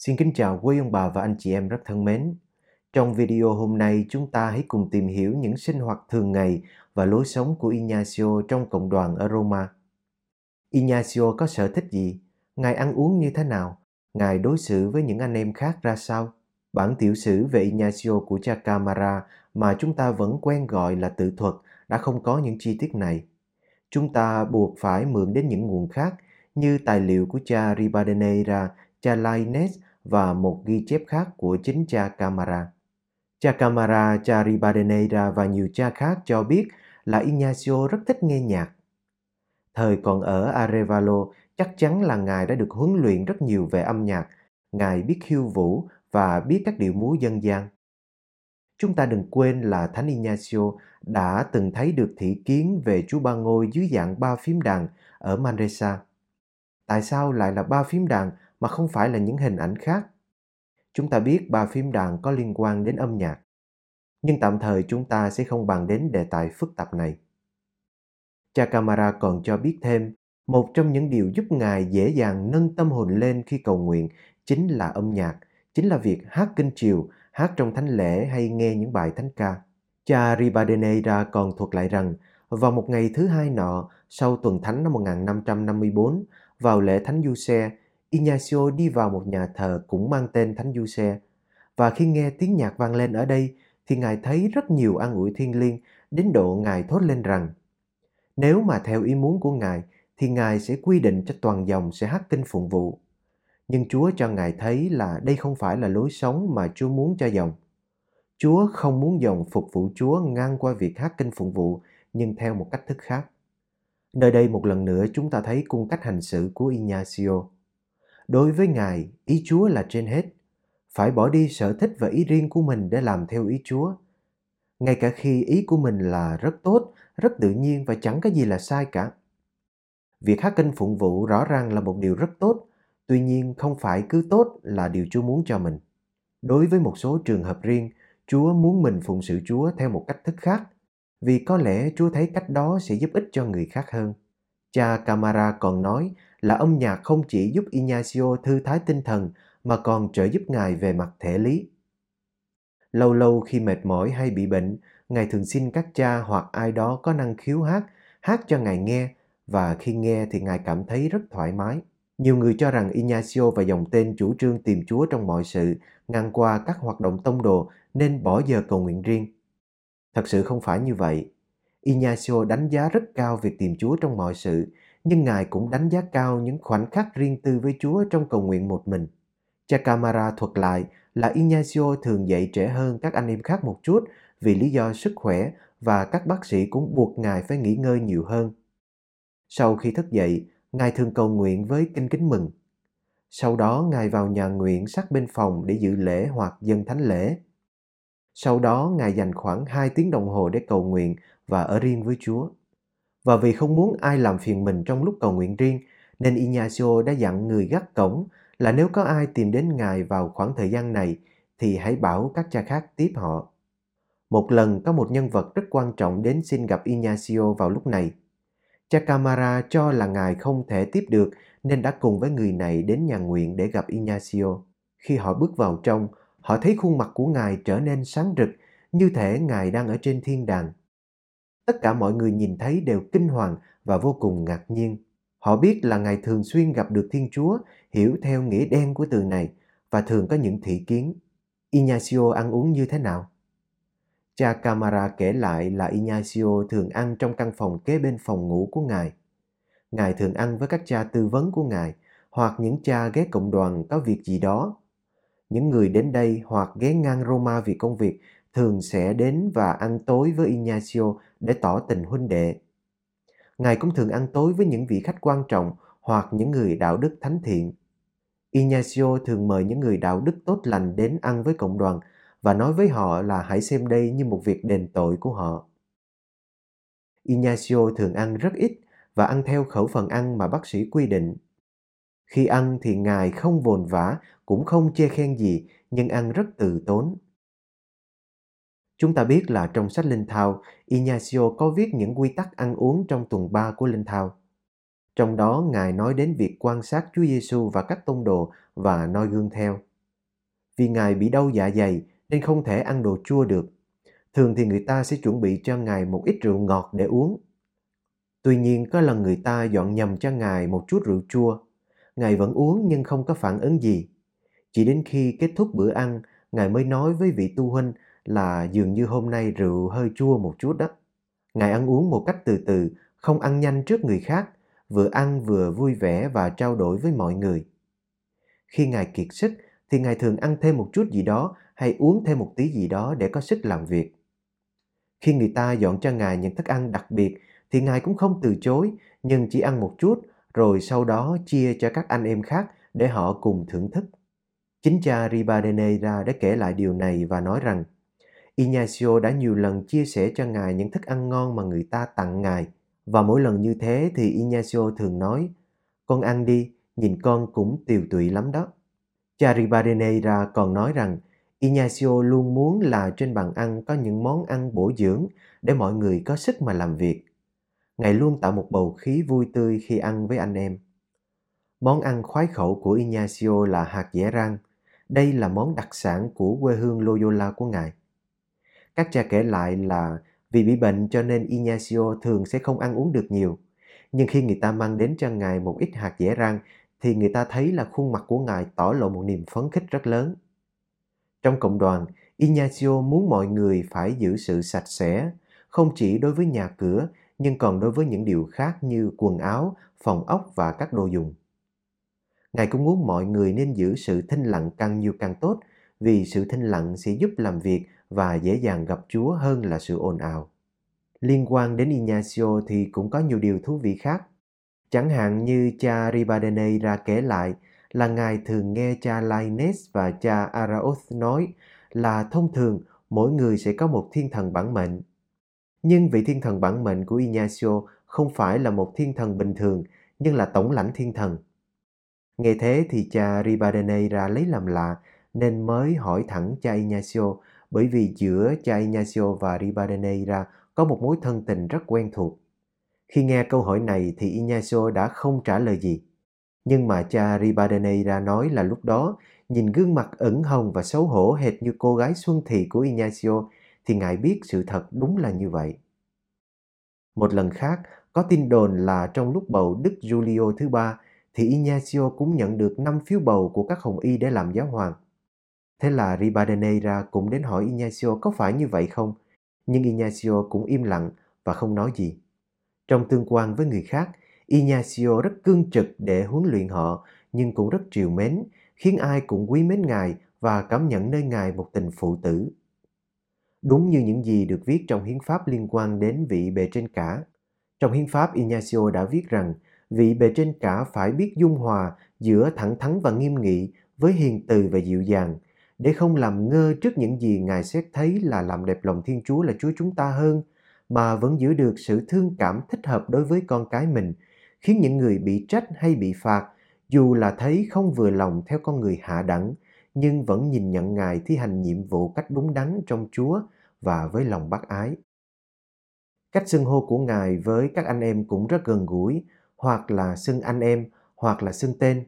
Xin kính chào quý ông bà và anh chị em rất thân mến. Trong video hôm nay chúng ta hãy cùng tìm hiểu những sinh hoạt thường ngày và lối sống của Ignacio trong cộng đoàn ở Roma. Ignacio có sở thích gì? Ngài ăn uống như thế nào? Ngài đối xử với những anh em khác ra sao? Bản tiểu sử về Ignacio của cha Camara mà chúng ta vẫn quen gọi là tự thuật đã không có những chi tiết này. Chúng ta buộc phải mượn đến những nguồn khác như tài liệu của cha Ribadeneira, cha Lainez và một ghi chép khác của chính cha Camara. Cha Camara, cha Ribadeneira và nhiều cha khác cho biết là Ignacio rất thích nghe nhạc. Thời còn ở Arevalo, chắc chắn là Ngài đã được huấn luyện rất nhiều về âm nhạc. Ngài biết khiêu vũ và biết các điệu múa dân gian. Chúng ta đừng quên là Thánh Ignacio đã từng thấy được thị kiến về Chúa Ba Ngôi dưới dạng ba phím đàn ở Manresa. Tại sao lại là ba phím đàn mà không phải là những hình ảnh khác? Chúng ta biết ba phim đàn có liên quan đến âm nhạc. Nhưng tạm thời chúng ta sẽ không bàn đến đề tài phức tạp này. Cha Camara còn cho biết thêm, một trong những điều giúp Ngài dễ dàng nâng tâm hồn lên khi cầu nguyện chính là âm nhạc, chính là việc hát kinh chiều, hát trong thánh lễ hay nghe những bài thánh ca. Cha Ribadeneira còn thuật lại rằng, vào một ngày thứ hai nọ, sau tuần thánh năm 1554, vào lễ thánh du xe, Ignacio đi vào một nhà thờ cũng mang tên thánh du xe. Và khi nghe tiếng nhạc vang lên ở đây, thì Ngài thấy rất nhiều an ủi thiên liêng, đến độ Ngài thốt lên rằng, nếu mà theo ý muốn của Ngài, thì Ngài sẽ quy định cho toàn dòng sẽ hát kinh phụng vụ. Nhưng Chúa cho Ngài thấy là đây không phải là lối sống mà Chúa muốn cho dòng. Chúa không muốn dòng phục vụ Chúa ngang qua việc hát kinh phụng vụ, nhưng theo một cách thức khác. Nơi đây một lần nữa chúng ta thấy cung cách hành xử của Ignacio. Đối với Ngài, ý Chúa là trên hết. Phải bỏ đi sở thích và ý riêng của mình để làm theo ý Chúa. Ngay cả khi ý của mình là rất tốt, rất tự nhiên và chẳng có gì là sai cả. Việc hát kinh phụng vụ rõ ràng là một điều rất tốt, tuy nhiên không phải cứ tốt là điều Chúa muốn cho mình. Đối với một số trường hợp riêng, Chúa muốn mình phụng sự Chúa theo một cách thức khác, vì có lẽ Chúa thấy cách đó sẽ giúp ích cho người khác hơn. Cha Camara còn nói là âm nhạc không chỉ giúp Ignacio thư thái tinh thần mà còn trợ giúp Ngài về mặt thể lý. Lâu lâu khi mệt mỏi hay bị bệnh, Ngài thường xin các cha hoặc ai đó có năng khiếu hát, hát cho Ngài nghe và khi nghe thì Ngài cảm thấy rất thoải mái. Nhiều người cho rằng Ignacio và dòng tên chủ trương tìm Chúa trong mọi sự, ngang qua các hoạt động tông đồ nên bỏ giờ cầu nguyện riêng. Thật sự không phải như vậy. Ignacio đánh giá rất cao việc tìm Chúa trong mọi sự, nhưng Ngài cũng đánh giá cao những khoảnh khắc riêng tư với Chúa trong cầu nguyện một mình. Cha Camara thuật lại là Ignacio thường dậy trễ hơn các anh em khác một chút vì lý do sức khỏe và các bác sĩ cũng buộc Ngài phải nghỉ ngơi nhiều hơn. Sau khi thức dậy, Ngài thường cầu nguyện với kinh kính mừng. Sau đó Ngài vào nhà nguyện sát bên phòng để dự lễ hoặc dân thánh lễ. Sau đó Ngài dành khoảng 2 tiếng đồng hồ để cầu nguyện và ở riêng với Chúa. Và vì không muốn ai làm phiền mình trong lúc cầu nguyện riêng, nên Ignacio đã dặn người gác cổng là nếu có ai tìm đến Ngài vào khoảng thời gian này thì hãy bảo các cha khác tiếp họ. Một lần có một nhân vật rất quan trọng đến xin gặp Ignacio vào lúc này. Cha Camara cho là Ngài không thể tiếp được nên đã cùng với người này đến nhà nguyện để gặp Ignacio. Khi họ bước vào trong, họ thấy khuôn mặt của Ngài trở nên sáng rực, như thể Ngài đang ở trên thiên đàng. Tất cả mọi người nhìn thấy đều kinh hoàng và vô cùng ngạc nhiên. Họ biết là Ngài thường xuyên gặp được Thiên Chúa, hiểu theo nghĩa đen của từ này và thường có những thị kiến. Ignacio ăn uống như thế nào? Cha Camara kể lại là Ignacio thường ăn trong căn phòng kế bên phòng ngủ của Ngài. Ngài thường ăn với các cha tư vấn của Ngài hoặc những cha ghé cộng đoàn có việc gì đó. Những người đến đây hoặc ghé ngang Roma vì công việc thường sẽ đến và ăn tối với Ignacio để tỏ tình huynh đệ. Ngài cũng thường ăn tối với những vị khách quan trọng hoặc những người đạo đức thánh thiện. Ignacio thường mời những người đạo đức tốt lành đến ăn với cộng đoàn và nói với họ là hãy xem đây như một việc đền tội của họ. Ignacio thường ăn rất ít và ăn theo khẩu phần ăn mà bác sĩ quy định. Khi ăn thì Ngài không vồn vã, cũng không chê khen gì, nhưng ăn rất từ tốn. Chúng ta biết là trong sách Linh Thao, Ignacio có viết những quy tắc ăn uống trong tuần 3 của Linh Thao. Trong đó, Ngài nói đến việc quan sát Chúa Giêsu và các tông đồ và noi gương theo. vì Ngài bị đau dạ dày nên không thể ăn đồ chua được. Thường thì người ta sẽ chuẩn bị cho Ngài một ít rượu ngọt để uống. Tuy nhiên có lần người ta dọn nhầm cho Ngài một chút rượu chua. Ngài vẫn uống nhưng không có phản ứng gì. Chỉ đến khi kết thúc bữa ăn, Ngài mới nói với vị tu huynh là dường như hôm nay rượu hơi chua một chút đó. Ngài ăn uống một cách từ từ, không ăn nhanh trước người khác, vừa ăn vừa vui vẻ và trao đổi với mọi người. Khi Ngài kiệt sức thì Ngài thường ăn thêm một chút gì đó hay uống thêm một tí gì đó để có sức làm việc. Khi người ta dọn cho Ngài những thức ăn đặc biệt thì Ngài cũng không từ chối, nhưng chỉ ăn một chút rồi sau đó chia cho các anh em khác để họ cùng thưởng thức. Chính cha Ribadeneira đã kể lại điều này và nói rằng Ignacio đã nhiều lần chia sẻ cho Ngài những thức ăn ngon mà người ta tặng Ngài. Và mỗi lần như thế thì Ignacio thường nói Con ăn đi, nhìn con cũng tiều tụy lắm đó. Charibadeneira còn nói rằng Ignacio luôn muốn là trên bàn ăn có những món ăn bổ dưỡng để mọi người có sức mà làm việc. Ngài luôn tạo một bầu khí vui tươi khi ăn với anh em. Món ăn khoái khẩu của Ignacio là hạt dẻ rang. Đây là món đặc sản của quê hương Loyola của Ngài. Các cha kể lại là vì bị bệnh cho nên Ignacio thường sẽ không ăn uống được nhiều. Nhưng khi người ta mang đến cho Ngài một ít hạt dẻ rang thì người ta thấy là khuôn mặt của Ngài tỏ lộ một niềm phấn khích rất lớn. Trong cộng đoàn, Ignacio muốn mọi người phải giữ sự sạch sẽ, không chỉ đối với nhà cửa nhưng còn đối với những điều khác như quần áo, phòng ốc và các đồ dùng. Ngài cũng muốn mọi người nên giữ sự thinh lặng càng nhiều càng tốt vì sự thinh lặng sẽ giúp làm việc và dễ dàng gặp Chúa hơn là sự ồn ào. Liên quan đến Ignacio thì cũng có nhiều điều thú vị khác. Chẳng hạn như cha Ribadeneira kể lại là Ngài thường nghe cha Lainez và cha Arauz nói là thông thường mỗi người sẽ có một thiên thần bản mệnh. Nhưng vị thiên thần bản mệnh của Ignacio không phải là một thiên thần bình thường, nhưng là tổng lãnh thiên thần. Nghe thế thì cha Ribadeneira lấy làm lạ nên mới hỏi thẳng cha Ignacio bởi vì giữa cha Ignacio và Ribadeneira có một mối thân tình rất quen thuộc. Khi nghe câu hỏi này thì Ignacio đã không trả lời gì. Nhưng mà cha Ribadeneira nói là lúc đó, nhìn gương mặt ẩn hồng và xấu hổ hệt như cô gái xuân thị của Ignacio, thì ngài biết sự thật đúng là như vậy. Một lần khác, có tin đồn là trong lúc bầu Đức Giulio thứ ba, thì Ignacio cũng nhận được 5 phiếu bầu của các hồng y để làm giáo hoàng. Thế là Ribadeneira cũng đến hỏi Ignacio có phải như vậy không? Nhưng Ignacio cũng im lặng và không nói gì. Trong tương quan với người khác, Ignacio rất cương trực để huấn luyện họ, nhưng cũng rất triều mến, khiến ai cũng quý mến Ngài và cảm nhận nơi Ngài một tình phụ tử. Đúng như những gì được viết trong hiến pháp liên quan đến vị bề trên cả. Trong hiến pháp, Ignacio đã viết rằng vị bề trên cả phải biết dung hòa giữa thẳng thắn và nghiêm nghị với hiền từ và dịu dàng, để không làm ngơ trước những gì Ngài xét thấy là làm đẹp lòng Thiên Chúa là Chúa chúng ta hơn, mà vẫn giữ được sự thương cảm thích hợp đối với con cái mình, khiến những người bị trách hay bị phạt, dù là thấy không vừa lòng theo con người hạ đẳng, nhưng vẫn nhìn nhận Ngài thi hành nhiệm vụ cách đúng đắn trong Chúa và với lòng bác ái. Cách xưng hô của Ngài với các anh em cũng rất gần gũi, hoặc là xưng anh em, hoặc là xưng tên.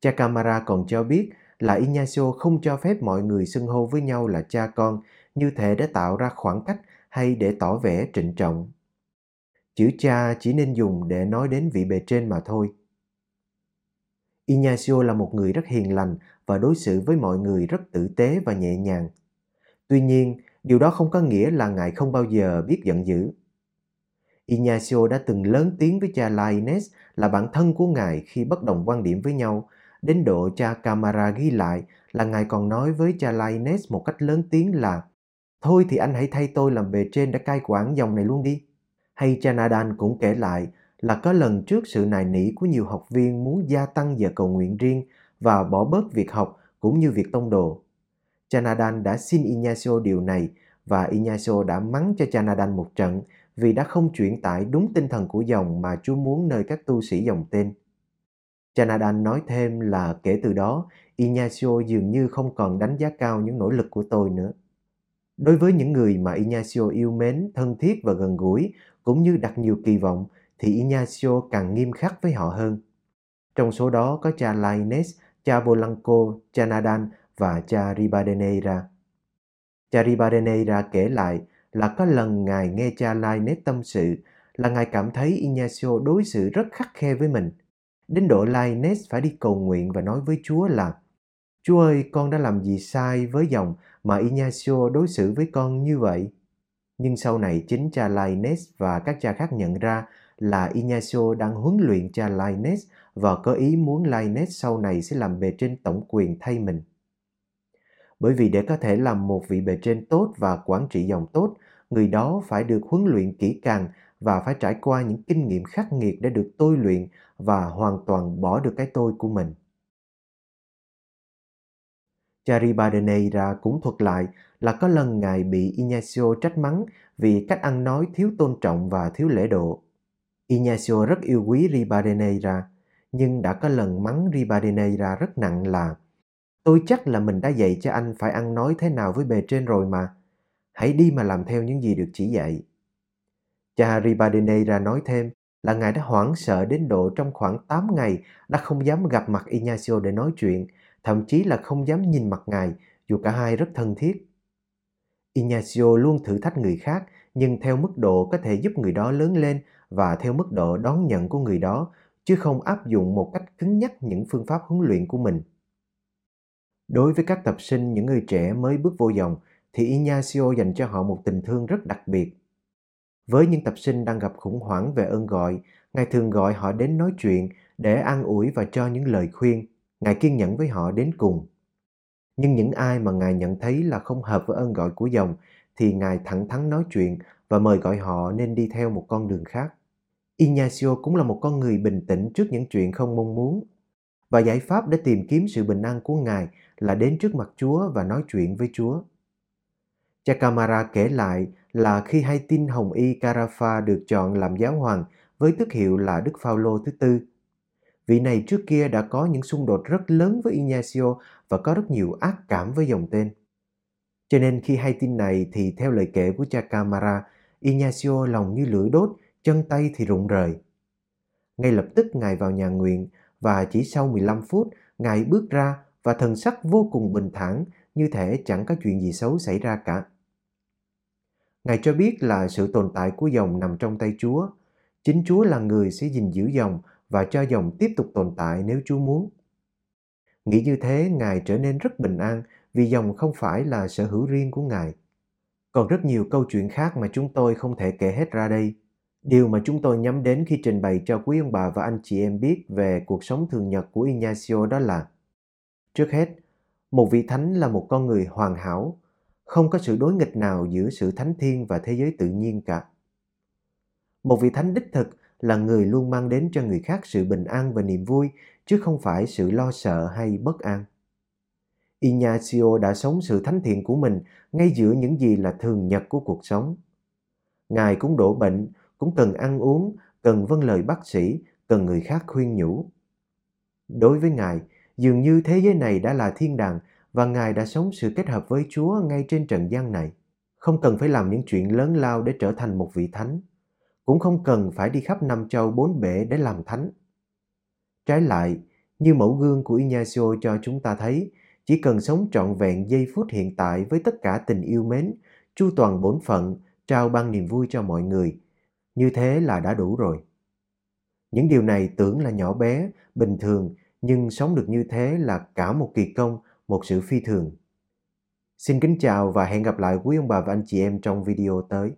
Cha Camara còn cho biết là Ignacio không cho phép mọi người xưng hô với nhau là cha con như thể để tạo ra khoảng cách hay để tỏ vẻ trịnh trọng. Chữ cha chỉ nên dùng để nói đến vị bề trên mà thôi. Ignacio là một người rất hiền lành và đối xử với mọi người rất tử tế và nhẹ nhàng. Tuy nhiên, điều đó không có nghĩa là ngài không bao giờ biết giận dữ. Ignacio đã từng lớn tiếng với cha Lainez là bạn thân của ngài khi bất đồng quan điểm với nhau Đến độ cha Camara ghi lại là ngài còn nói với cha Lainez một cách lớn tiếng là, Thôi thì anh hãy thay tôi làm bề trên đã cai quản dòng này luôn đi. Hay cha Nadan cũng kể lại là có lần trước sự nài nỉ của nhiều học viên muốn gia tăng giờ cầu nguyện riêng và bỏ bớt việc học cũng như việc tông đồ. Cha Nadan đã xin Ignacio điều này và Ignacio đã mắng cho cha Nadan một trận vì đã không chuyển tải đúng tinh thần của dòng mà Chúa muốn nơi các tu sĩ dòng tên. Chanadan nói thêm là kể từ đó, Ignacio dường như không còn đánh giá cao những nỗ lực của tôi nữa. Đối với những người mà Ignacio yêu mến, thân thiết và gần gũi, cũng như đặt nhiều kỳ vọng, thì Ignacio càng nghiêm khắc với họ hơn. Trong số đó có cha Lainez, cha Bolanco, cha Nadan và cha Ribadeneira. Cha Ribadeneira kể lại là có lần Ngài nghe cha Lainez tâm sự là Ngài cảm thấy Ignacio đối xử rất khắc khe với mình. Đến độ Lioness phải đi cầu nguyện và nói với Chúa là Chúa ơi, con đã làm gì sai với dòng mà Ignacio đối xử với con như vậy? Nhưng sau này chính cha Lioness và các cha khác nhận ra là Ignacio đang huấn luyện cha Lioness và có ý muốn Lioness sau này sẽ làm bề trên tổng quyền thay mình. Bởi vì để có thể làm một vị bề trên tốt và quản trị dòng tốt, người đó phải được huấn luyện kỹ càng và phải trải qua những kinh nghiệm khắc nghiệt để được tôi luyện và hoàn toàn bỏ được cái tôi của mình. Charibadeneira cũng thuật lại là có lần Ngài bị Ignacio trách mắng vì cách ăn nói thiếu tôn trọng và thiếu lễ độ. Ignacio rất yêu quý Ribadeneira, nhưng đã có lần mắng Ribadeneira rất nặng là Tôi chắc là mình đã dạy cho anh phải ăn nói thế nào với bề trên rồi mà. Hãy đi mà làm theo những gì được chỉ dạy. Cha Ribadeneira nói thêm là ngài đã hoảng sợ đến độ trong khoảng 8 ngày đã không dám gặp mặt Ignacio để nói chuyện, thậm chí là không dám nhìn mặt ngài dù cả hai rất thân thiết. Ignacio luôn thử thách người khác nhưng theo mức độ có thể giúp người đó lớn lên và theo mức độ đón nhận của người đó chứ không áp dụng một cách cứng nhắc những phương pháp huấn luyện của mình. Đối với các tập sinh, những người trẻ mới bước vô dòng, thì Ignacio dành cho họ một tình thương rất đặc biệt. Với những tập sinh đang gặp khủng hoảng về ơn gọi, Ngài thường gọi họ đến nói chuyện để an ủi và cho những lời khuyên. Ngài kiên nhẫn với họ đến cùng. Nhưng những ai mà Ngài nhận thấy là không hợp với ơn gọi của dòng thì Ngài thẳng thắn nói chuyện và mời gọi họ nên đi theo một con đường khác. Ignacio cũng là một con người bình tĩnh trước những chuyện không mong muốn. Và giải pháp để tìm kiếm sự bình an của Ngài là đến trước mặt Chúa và nói chuyện với Chúa. Cha Camara kể lại là khi hay tin Hồng Y Carafa được chọn làm giáo hoàng với tước hiệu là Đức Phaolô thứ tư. Vị này trước kia đã có những xung đột rất lớn với Ignacio và có rất nhiều ác cảm với dòng tên. Cho nên khi hay tin này thì theo lời kể của cha Camara, Ignacio lòng như lửa đốt, chân tay thì rụng rời. Ngay lập tức Ngài vào nhà nguyện và chỉ sau 15 phút Ngài bước ra và thần sắc vô cùng bình thản như thể chẳng có chuyện gì xấu xảy ra cả. Ngài cho biết là sự tồn tại của dòng nằm trong tay Chúa. Chính Chúa là người sẽ gìn giữ dòng và cho dòng tiếp tục tồn tại nếu Chúa muốn. Nghĩ như thế, Ngài trở nên rất bình an vì dòng không phải là sở hữu riêng của Ngài. Còn rất nhiều câu chuyện khác mà chúng tôi không thể kể hết ra đây. Điều mà chúng tôi nhắm đến khi trình bày cho quý ông bà và anh chị em biết về cuộc sống thường nhật của Ignacio đó là Trước hết, một vị thánh là một con người hoàn hảo, không có sự đối nghịch nào giữa sự thánh thiên và thế giới tự nhiên cả. Một vị thánh đích thực là người luôn mang đến cho người khác sự bình an và niềm vui, chứ không phải sự lo sợ hay bất an. Ignacio đã sống sự thánh thiện của mình ngay giữa những gì là thường nhật của cuộc sống. Ngài cũng đổ bệnh, cũng cần ăn uống, cần vâng lời bác sĩ, cần người khác khuyên nhủ. Đối với Ngài, dường như thế giới này đã là thiên đàng và Ngài đã sống sự kết hợp với Chúa ngay trên trần gian này. Không cần phải làm những chuyện lớn lao để trở thành một vị thánh. Cũng không cần phải đi khắp năm châu bốn bể để làm thánh. Trái lại, như mẫu gương của Ignacio cho chúng ta thấy, chỉ cần sống trọn vẹn giây phút hiện tại với tất cả tình yêu mến, chu toàn bổn phận, trao ban niềm vui cho mọi người. Như thế là đã đủ rồi. Những điều này tưởng là nhỏ bé, bình thường, nhưng sống được như thế là cả một kỳ công, một sự phi thường. Xin kính chào và hẹn gặp lại quý ông bà và anh chị em trong video tới.